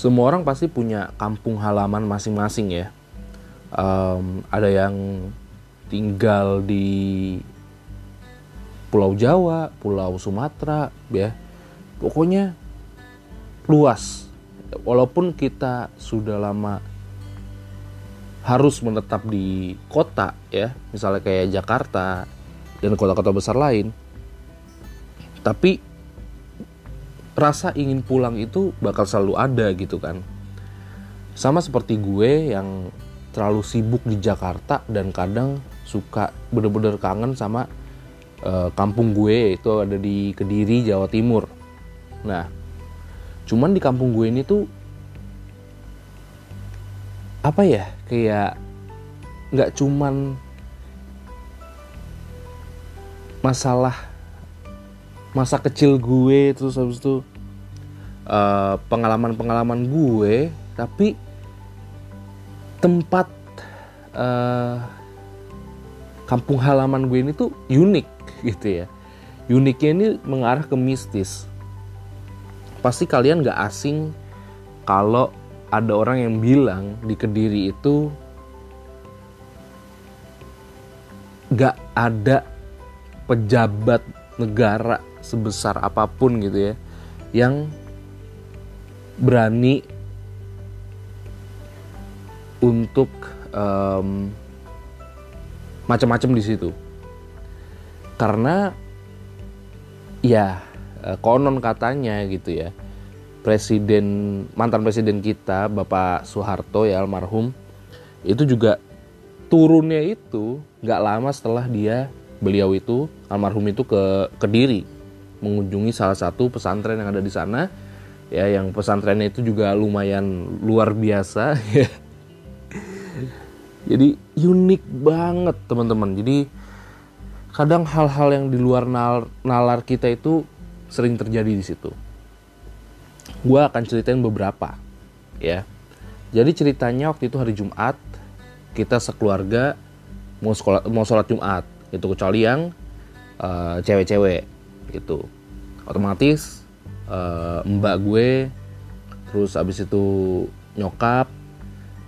semua orang pasti punya kampung halaman masing-masing ya. Um, ada yang tinggal di Pulau Jawa, Pulau Sumatera, ya. Pokoknya luas. Walaupun kita sudah lama harus menetap di kota, ya. Misalnya kayak Jakarta dan kota-kota besar lain, tapi rasa ingin pulang itu bakal selalu ada gitu kan. Sama seperti gue yang terlalu sibuk di Jakarta dan kadang suka bener-bener kangen sama uh, kampung gue itu ada di Kediri Jawa Timur nah cuman di kampung gue ini tuh apa ya kayak nggak cuman masalah masa kecil gue terus habis itu uh, pengalaman-pengalaman gue tapi tempat uh, kampung halaman gue ini tuh unik gitu ya. Uniknya ini mengarah ke mistis. Pasti kalian gak asing kalau ada orang yang bilang di kediri itu gak ada pejabat negara sebesar apa pun gitu ya yang berani untuk um, macam-macam di situ. Karena ya eh, konon katanya gitu ya presiden mantan presiden kita Bapak Soeharto ya almarhum itu juga turunnya itu nggak lama setelah dia beliau itu almarhum itu ke kediri mengunjungi salah satu pesantren yang ada di sana ya yang pesantrennya itu juga lumayan luar biasa ya. Jadi unik banget teman-teman. Jadi kadang hal-hal yang di luar nalar kita itu sering terjadi di situ. Gue akan ceritain beberapa ya. Jadi ceritanya waktu itu hari Jumat kita sekeluarga mau sekolah mau sholat Jumat. Itu kecuali yang uh, cewek-cewek gitu. Otomatis uh, mbak gue terus abis itu nyokap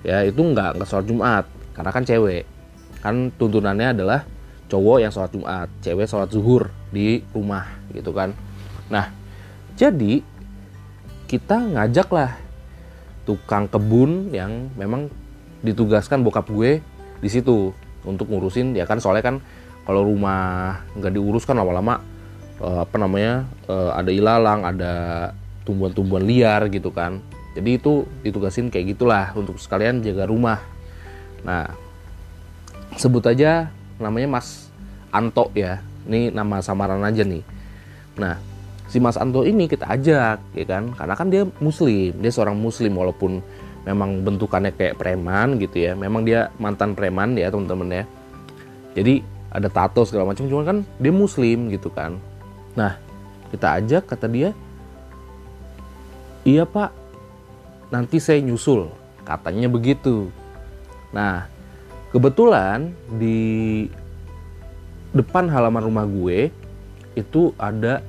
ya itu nggak nggak sholat Jumat karena kan cewek. Kan tuntunannya adalah cowok yang sholat Jumat cewek sholat zuhur di rumah gitu kan. Nah jadi kita ngajak lah tukang kebun yang memang ditugaskan bokap gue di situ untuk ngurusin ya kan soalnya kan kalau rumah nggak diurus kan lama-lama uh, apa namanya uh, ada ilalang ada tumbuhan-tumbuhan liar gitu kan jadi itu ditugasin kayak gitulah untuk sekalian jaga rumah Nah, sebut aja namanya Mas Anto ya. Ini nama samaran aja nih. Nah, si Mas Anto ini kita ajak ya kan, karena kan dia muslim, dia seorang muslim walaupun memang bentukannya kayak preman gitu ya. Memang dia mantan preman ya, teman-teman ya. Jadi ada tato segala macam, cuma kan dia muslim gitu kan. Nah, kita ajak kata dia, "Iya, Pak. Nanti saya nyusul." Katanya begitu. Nah, kebetulan di depan halaman rumah gue itu ada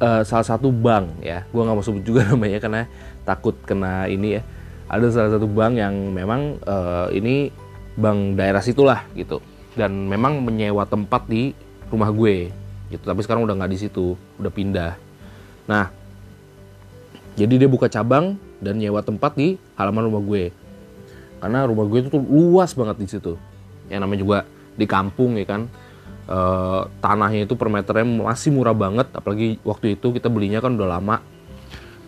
uh, salah satu bank ya. Gue nggak mau sebut juga namanya karena takut kena ini ya. Ada salah satu bank yang memang uh, ini bank daerah situlah gitu. Dan memang menyewa tempat di rumah gue gitu. Tapi sekarang udah nggak di situ, udah pindah. Nah, jadi dia buka cabang dan nyewa tempat di halaman rumah gue. Karena rumah gue itu tuh luas banget di situ. Yang namanya juga di kampung ya kan. E, tanahnya itu per meternya masih murah banget. Apalagi waktu itu kita belinya kan udah lama.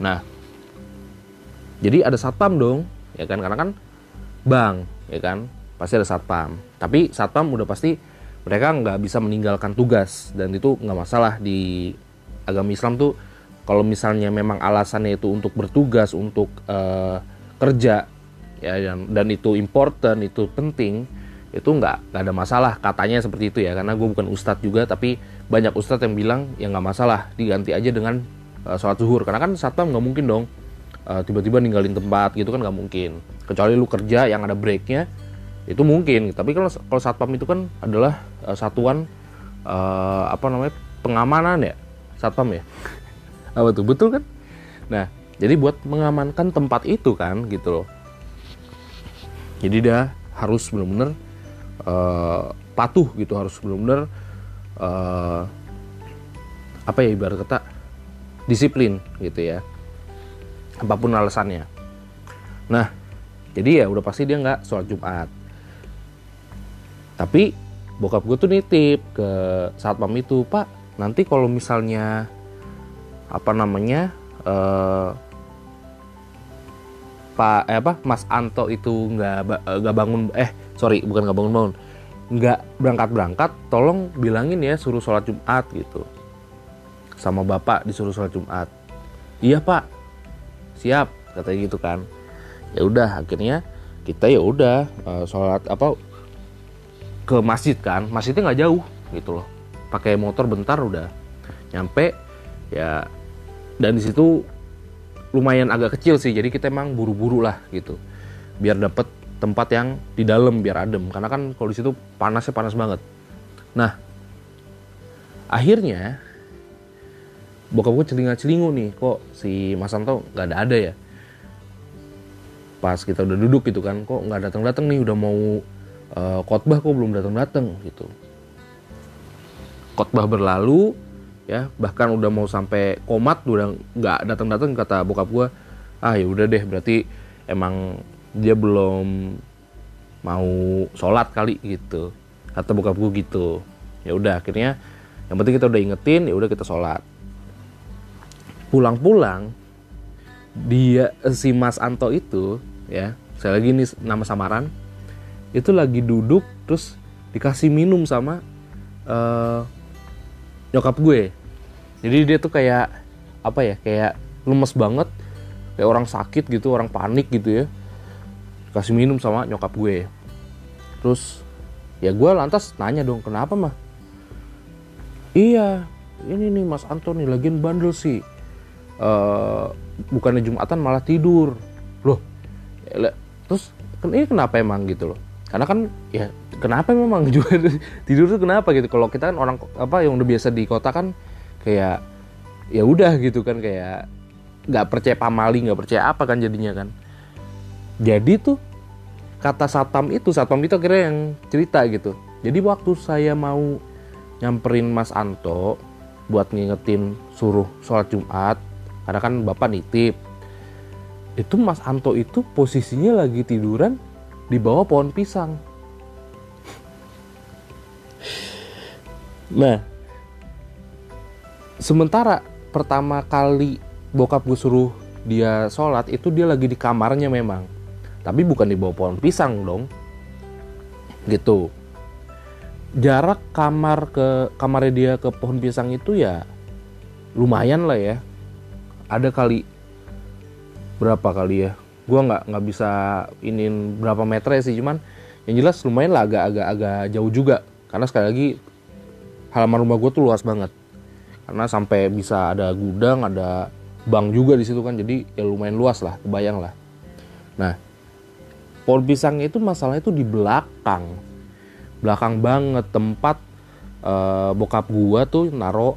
Nah jadi ada satpam dong ya kan. Karena kan bank ya kan. Pasti ada satpam. Tapi satpam udah pasti mereka nggak bisa meninggalkan tugas dan itu nggak masalah di agama Islam tuh. Kalau misalnya memang alasannya itu untuk bertugas untuk uh, kerja ya dan, dan itu important itu penting itu nggak nggak ada masalah. Katanya seperti itu ya karena gue bukan ustadz juga tapi banyak ustadz yang bilang ya nggak masalah diganti aja dengan uh, sholat zuhur. Karena kan satpam nggak mungkin dong uh, tiba-tiba ninggalin tempat gitu kan nggak mungkin. Kecuali lu kerja yang ada breaknya itu mungkin. Tapi kalau kalau satpam itu kan adalah uh, satuan uh, apa namanya pengamanan ya satpam ya? Apa tuh? Betul kan? Nah jadi buat mengamankan tempat itu kan gitu loh. Jadi dia harus benar-benar uh, patuh gitu harus benar-benar uh, apa ya ibarat kata disiplin gitu ya. Apa pun alasannya. Nah jadi ya udah pasti dia nggak sholat Jumat. Tapi bokap gue tuh nitip ke satpam itu pak nanti kalau misalnya apa namanya uh, pak eh, apa Mas Anto itu nggak nggak bangun eh sorry bukan nggak bangun bangun nggak berangkat berangkat tolong bilangin ya suruh sholat Jumat gitu. Sama bapak disuruh sholat Jumat. Iya pak. Siap katanya gitu kan. Ya udah akhirnya kita ya udah uh, sholat apa ke masjid kan masjidnya nggak jauh gitu loh. Pakai motor bentar udah nyampe ya dan di situ lumayan agak kecil sih jadi kita emang buru-buru lah gitu. Biar dapet tempat yang di dalam biar adem karena kan kalau di situ panasnya panas banget. Nah akhirnya bokap gue celinga-celingu nih kok si Mas Santo nggak ada ada ya? Pas kita udah duduk gitu kan kok nggak datang datang nih udah mau uh, khotbah kok belum datang datang gitu. Khotbah berlalu ya bahkan udah mau sampai komat udah nggak datang datang kata bokap gue ah ya udah deh berarti emang dia belum mau sholat kali gitu. Kata bokap gue gitu. Ya udah akhirnya yang penting kita udah ingetin ya udah kita sholat. Pulang-pulang dia si Mas Anto itu ya saya lagi ini nama samaran itu lagi duduk terus dikasih minum sama uh, nyokap gue. Jadi dia tuh kayak apa ya kayak lemes banget. Kayak orang sakit gitu orang panik gitu ya. Kasih minum sama nyokap gue. Terus ya gue lantas nanya dong kenapa mah? Iya ini nih mas Antoni lagi bandel sih. Uh, bukannya jumatan malah tidur. Loh terus ini kenapa emang? Gitu loh karena kan ya kenapa memang juga tidur tuh kenapa gitu? Kalau kita kan orang apa yang udah biasa di kota kan kayak ya udah gitu kan kayak nggak percaya pamali nggak percaya apa kan jadinya kan. Jadi tuh kata satpam itu satpam itu akhirnya yang cerita gitu. Jadi waktu saya mau nyamperin Mas Anto buat ngingetin suruh sholat Jumat karena kan bapak nitip. Itu Mas Anto itu posisinya lagi tiduran di bawah pohon pisang. Nah, sementara pertama kali bokap gue suruh dia sholat itu dia lagi di kamarnya memang, tapi bukan di bawah pohon pisang dong, gitu. Jarak kamar ke kamarnya dia ke pohon pisang itu ya lumayan lah ya, ada kali berapa kali ya gue nggak nggak bisa inin berapa meter sih cuman yang jelas lumayan lah agak-agak agak jauh juga. Karena sekali lagi halaman rumah gue tuh luas banget. Karena sampai bisa ada gudang ada bank juga di situ kan jadi ya lumayan luas lah kebayang lah. Nah pohon pisang itu masalahnya itu di belakang. Belakang banget tempat uh, bokap gua tuh naro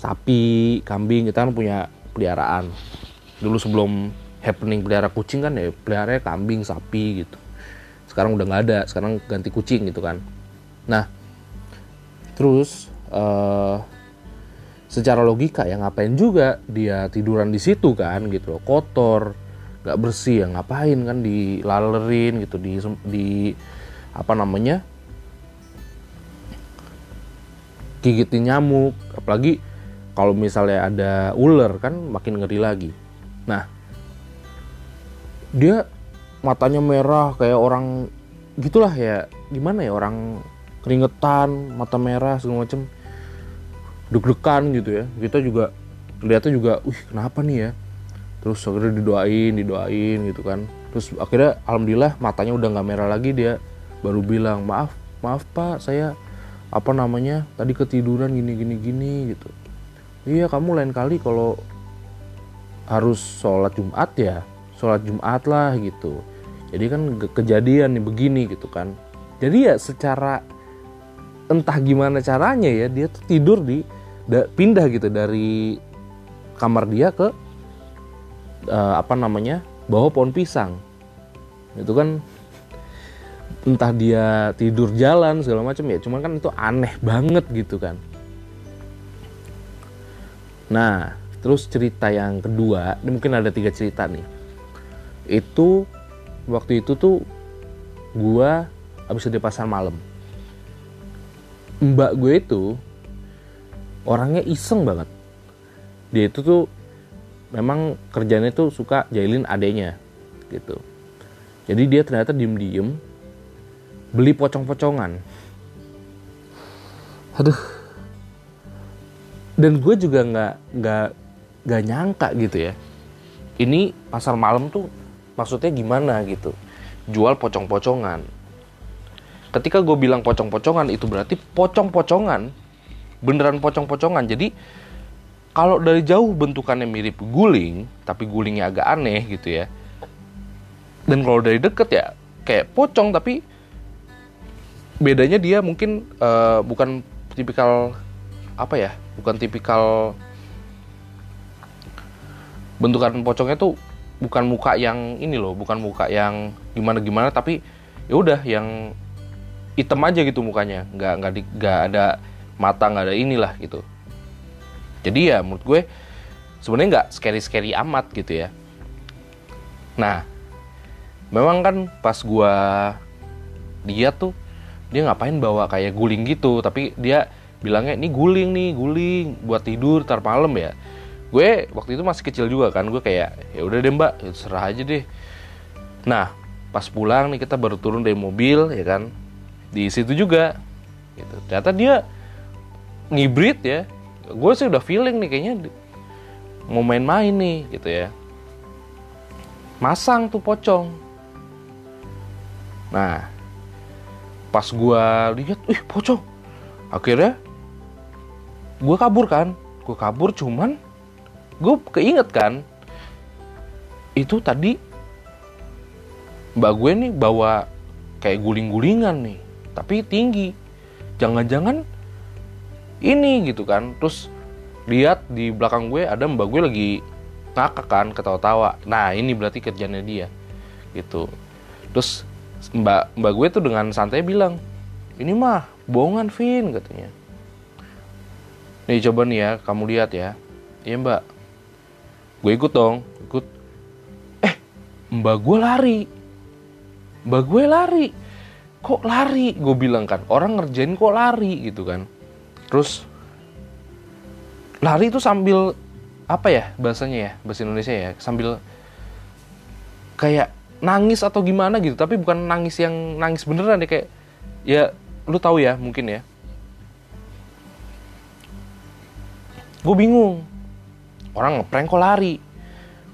sapi kambing kita kan punya peliharaan. Dulu sebelum happening pelihara kucing kan ya pelihara kambing sapi gitu. Sekarang udah nggak ada sekarang ganti kucing gitu kan. Nah terus uh, secara logika ya ngapain juga dia tiduran di situ kan gitu loh kotor nggak bersih ya ngapain kan dilalerin gitu di di apa namanya gigitin nyamuk. Apalagi kalau misalnya ada ular kan makin ngeri lagi. Nah dia matanya merah kayak orang gitulah ya gimana ya orang keringetan mata merah segala macem. Deg-degan gitu ya. Kita juga lihatnya juga wih kenapa nih ya? Terus akhirnya didoain didoain gitu kan. Terus akhirnya alhamdulillah matanya udah nggak merah lagi dia baru bilang maaf maaf pak saya apa namanya tadi ketiduran gini gini gini gitu. Iya kamu lain kali kalau harus sholat jumat ya sholat Jumat lah gitu. Jadi kan kejadian nih begini gitu kan. Jadi ya secara entah gimana caranya ya dia tuh tidur di da, pindah gitu dari kamar dia ke uh, apa namanya bawa pohon pisang. Itu kan entah dia tidur jalan segala macam ya cuman kan itu aneh banget gitu kan. Nah terus cerita yang kedua ini mungkin ada tiga cerita nih itu waktu itu tuh gua habis di pasar malam. Mbak gue itu orangnya iseng banget. Dia itu tuh memang kerjanya tuh suka jahilin adenya gitu. Jadi dia ternyata diem-diem beli pocong-pocongan. Aduh. Dan gue juga nggak nggak nggak nyangka gitu ya. Ini pasar malam tuh maksudnya gimana gitu jual pocong-pocongan ketika gue bilang pocong-pocongan itu berarti pocong-pocongan beneran pocong-pocongan jadi kalau dari jauh bentukannya mirip guling, tapi gulingnya agak aneh gitu ya. Dan kalau dari deket ya kayak pocong tapi bedanya dia mungkin uh, bukan tipikal apa ya? Bukan tipikal bentukan pocongnya tuh bukan muka yang ini loh, bukan muka yang gimana gimana tapi ya udah yang hitam aja gitu mukanya, nggak nggak nggak ada mata nggak ada inilah gitu. Jadi ya menurut gue sebenarnya nggak scary scary amat gitu ya. Nah memang kan pas gue lihat tuh dia ngapain bawa kayak guling gitu? Tapi dia bilangnya ini guling nih guling buat tidur tar malam ya gue waktu itu masih kecil juga kan gue kayak ya udah deh mbak ya serah aja deh. Nah pas pulang nih kita baru turun dari mobil ya kan di situ juga gitu. Ternyata dia ngibrit ya. Gue sih udah feeling nih kayaknya mau main-main nih gitu ya. Masang tuh pocong. Nah pas gue lihat ih pocong. Akhirnya gue kabur kan. Gue kabur cuman gue keinget kan itu tadi mbak gue nih bawa kayak guling-gulingan nih tapi tinggi. Jangan-jangan ini gitu kan. Terus lihat di belakang gue ada mbak gue lagi ngakak kan ketawa-tawa. Nah ini berarti kerjanya dia gitu. Terus mbak mbak gue tuh dengan santai bilang ini mah bohongan Vin katanya. Nih coba nih ya kamu lihat ya. Iya mbak gue ikut dong ikut. Eh mbak gue lari. Mbak gue lari. Kok lari? Gue bilang kan orang ngerjain kok lari gitu kan. Terus lari itu sambil apa ya bahasanya ya bahasa Indonesia ya sambil kayak nangis atau gimana gitu. Tapi bukan nangis yang nangis beneran deh kayak ya lu tahu ya mungkin ya. Gue bingung orang ngeprank kok lari.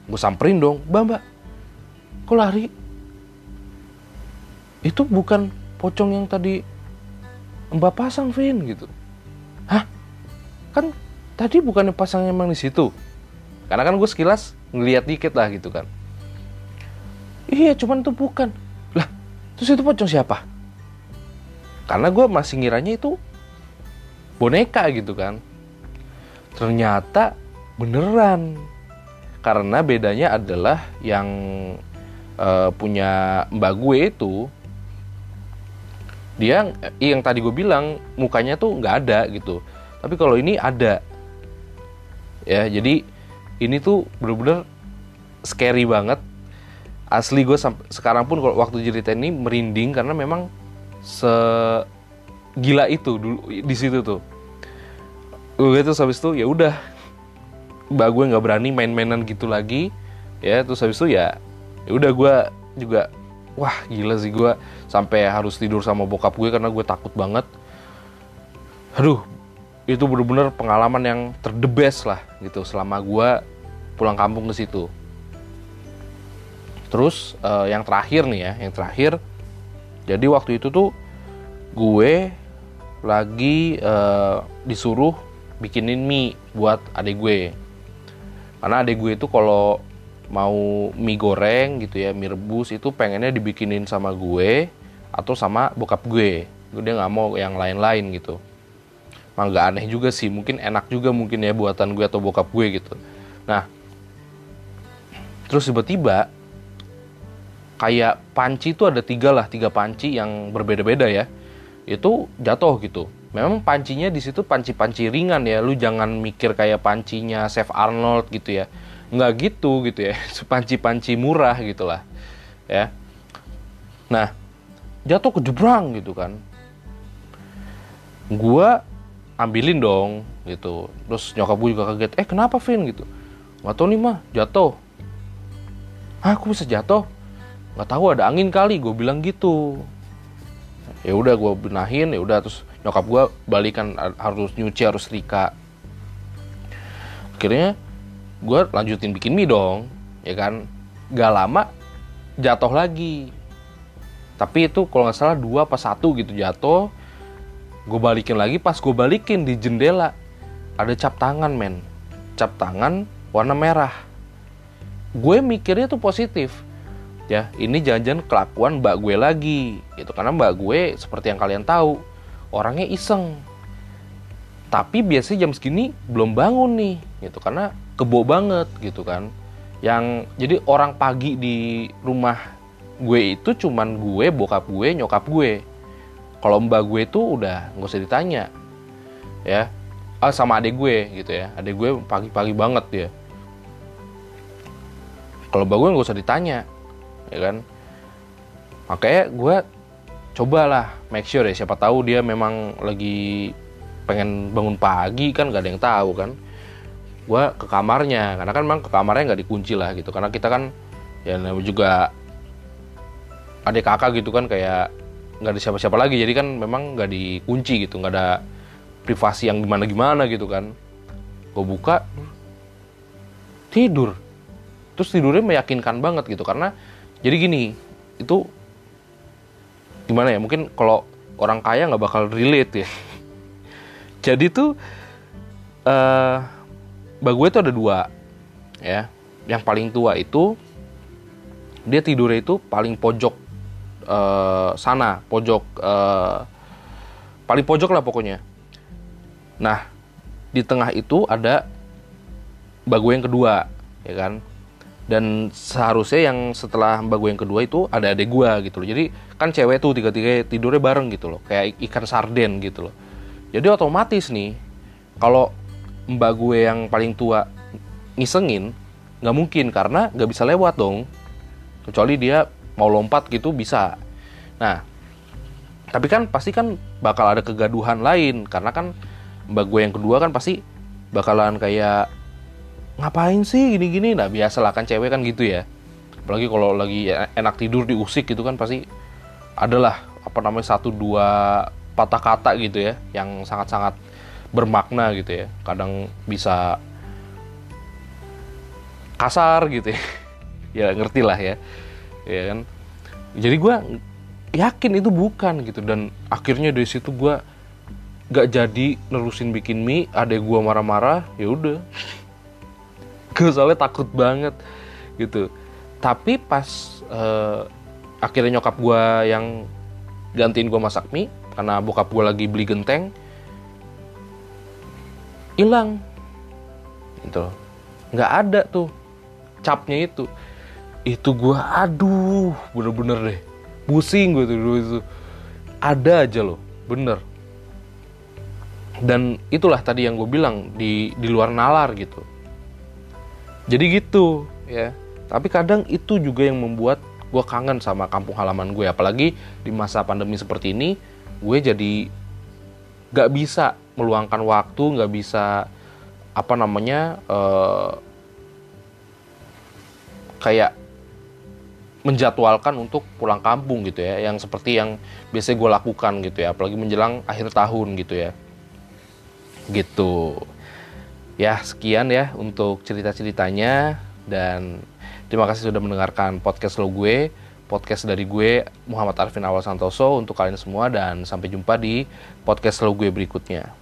Gue samperin dong mbak mbak kok lari? Itu bukan pocong yang tadi mbak pasang Vin gitu. Hah? Kan tadi bukannya pasang emang di situ? Karena kan gue sekilas ngeliat dikit lah gitu kan. Iya cuman itu bukan. Lah terus itu pocong siapa? Karena gue masih ngiranya itu boneka gitu kan. Ternyata beneran. Karena bedanya adalah yang uh, punya mbak gue itu dia yang tadi gue bilang mukanya tuh nggak ada gitu. Tapi kalau ini ada. Ya jadi ini tuh bener-bener scary banget. Asli gue sekarang pun kalau waktu cerita ini merinding karena memang segila itu dulu di situ tuh. Gue tuh habis itu ya udah mbak gue nggak berani main-mainan gitu lagi ya terus habis itu ya ya udah gue juga wah gila sih gue sampai harus tidur sama bokap gue karena gue takut banget. Aduh itu bener-bener pengalaman yang terdebes lah gitu selama gue pulang kampung ke situ. Terus uh, yang terakhir nih ya yang terakhir jadi waktu itu tuh gue lagi uh, disuruh bikinin mie buat adik gue karena adik gue itu kalau mau mie goreng gitu ya mie rebus itu pengennya dibikinin sama gue atau sama bokap gue. Dia nggak mau yang lain-lain gitu. Mah nggak aneh juga sih mungkin enak juga mungkin ya buatan gue atau bokap gue gitu. Nah terus tiba-tiba kayak panci itu ada tiga lah tiga panci yang berbeda-beda ya. Itu jatuh gitu memang pancinya di situ panci-panci ringan ya. Lu jangan mikir kayak pancinya Chef Arnold gitu ya. Nggak gitu gitu ya. Panci-panci murah gitulah ya. Nah jatuh ke jebrang gitu kan. Gua ambilin dong gitu. Terus nyokap gue juga kaget eh kenapa Vin? gitu. Nggak tahu nih mah jatuh. Hah, aku bisa jatuh? Nggak tahu ada angin kali. Gue bilang gitu. Ya udah gue benahin ya udah terus nyokap gue balikan harus nyuci harus rika. Akhirnya gue lanjutin bikin mie dong ya kan? Gak lama jatuh lagi. Tapi itu kalau nggak salah dua pas satu gitu jatuh gue balikin lagi. Pas gue balikin di jendela ada cap tangan men. Cap tangan warna merah. Gue mikirnya tuh positif. Ya ini jangan-jangan kelakuan mbak gue lagi itu karena mbak gue seperti yang kalian tahu orangnya iseng. Tapi biasanya jam segini belum bangun nih gitu. Karena kebo banget gitu kan. Yang jadi orang pagi di rumah gue itu cuman gue bokap gue nyokap gue. Kalau mbak gue itu udah nggak usah ditanya ya. Ah, sama adik gue gitu ya. Adik gue pagi-pagi banget dia kalau mbak gue nggak usah ditanya ya kan. Makanya gue cobalah make sure ya siapa tahu dia memang lagi pengen bangun pagi kan gak ada yang tahu kan. Gue ke kamarnya karena kan memang ke kamarnya nggak dikunci lah gitu. Karena kita kan ya juga adik kakak gitu kan kayak nggak ada siapa-siapa lagi. Jadi kan memang nggak dikunci gitu nggak ada privasi yang gimana gimana gitu kan. Gue buka tidur. Terus tidurnya meyakinkan banget gitu karena jadi gini itu gimana ya mungkin kalau orang kaya nggak bakal relate ya. Jadi tuh uh, bag gue tuh ada dua ya. Yang paling tua itu dia tidurnya itu paling pojok uh, sana pojok uh, paling pojok lah pokoknya. Nah di tengah itu ada bag gue yang kedua ya kan dan seharusnya yang setelah mbak gue yang kedua itu ada adek gue gitu loh. Jadi kan cewek tuh tiga-tiga tidurnya bareng gitu loh. Kayak ikan sarden gitu loh. Jadi otomatis nih kalau mbak gue yang paling tua ngisengin nggak mungkin karena nggak bisa lewat dong. Kecuali dia mau lompat gitu bisa. Nah tapi kan pasti kan bakal ada kegaduhan lain. Karena kan mbak gue yang kedua kan pasti bakalan kayak ngapain sih gini-gini? Nah biasa lah kan cewek kan gitu ya. Apalagi kalau lagi enak tidur diusik gitu kan pasti adalah apa namanya satu dua patah kata gitu ya yang sangat-sangat bermakna gitu ya. Kadang bisa kasar gitu ya. Ya ngerti lah ya. Ya kan? Jadi gue yakin itu bukan gitu dan akhirnya dari situ gue gak jadi nerusin bikin mie ada gue marah-marah ya udah gue soalnya takut banget gitu. Tapi pas uh, akhirnya nyokap gue yang gantiin gue masak mie karena bokap gue lagi beli genteng hilang. Gitu nggak ada tuh capnya itu. Itu gue aduh bener-bener deh. Pusing gue tuh dulu itu. Ada aja loh bener. Dan itulah tadi yang gue bilang di di luar nalar gitu jadi gitu. Ya. Tapi kadang itu juga yang membuat gue kangen sama kampung halaman gue. Apalagi di masa pandemi seperti ini gue jadi gak bisa meluangkan waktu gak bisa apa namanya uh, kayak menjadwalkan untuk pulang kampung gitu ya. Yang seperti yang biasa gue lakukan gitu ya. Apalagi menjelang akhir tahun gitu ya. Gitu ya sekian ya untuk cerita-ceritanya dan terima kasih sudah mendengarkan podcast lo gue podcast dari gue Muhammad Arvin Awal Santoso untuk kalian semua dan sampai jumpa di podcast lo gue berikutnya.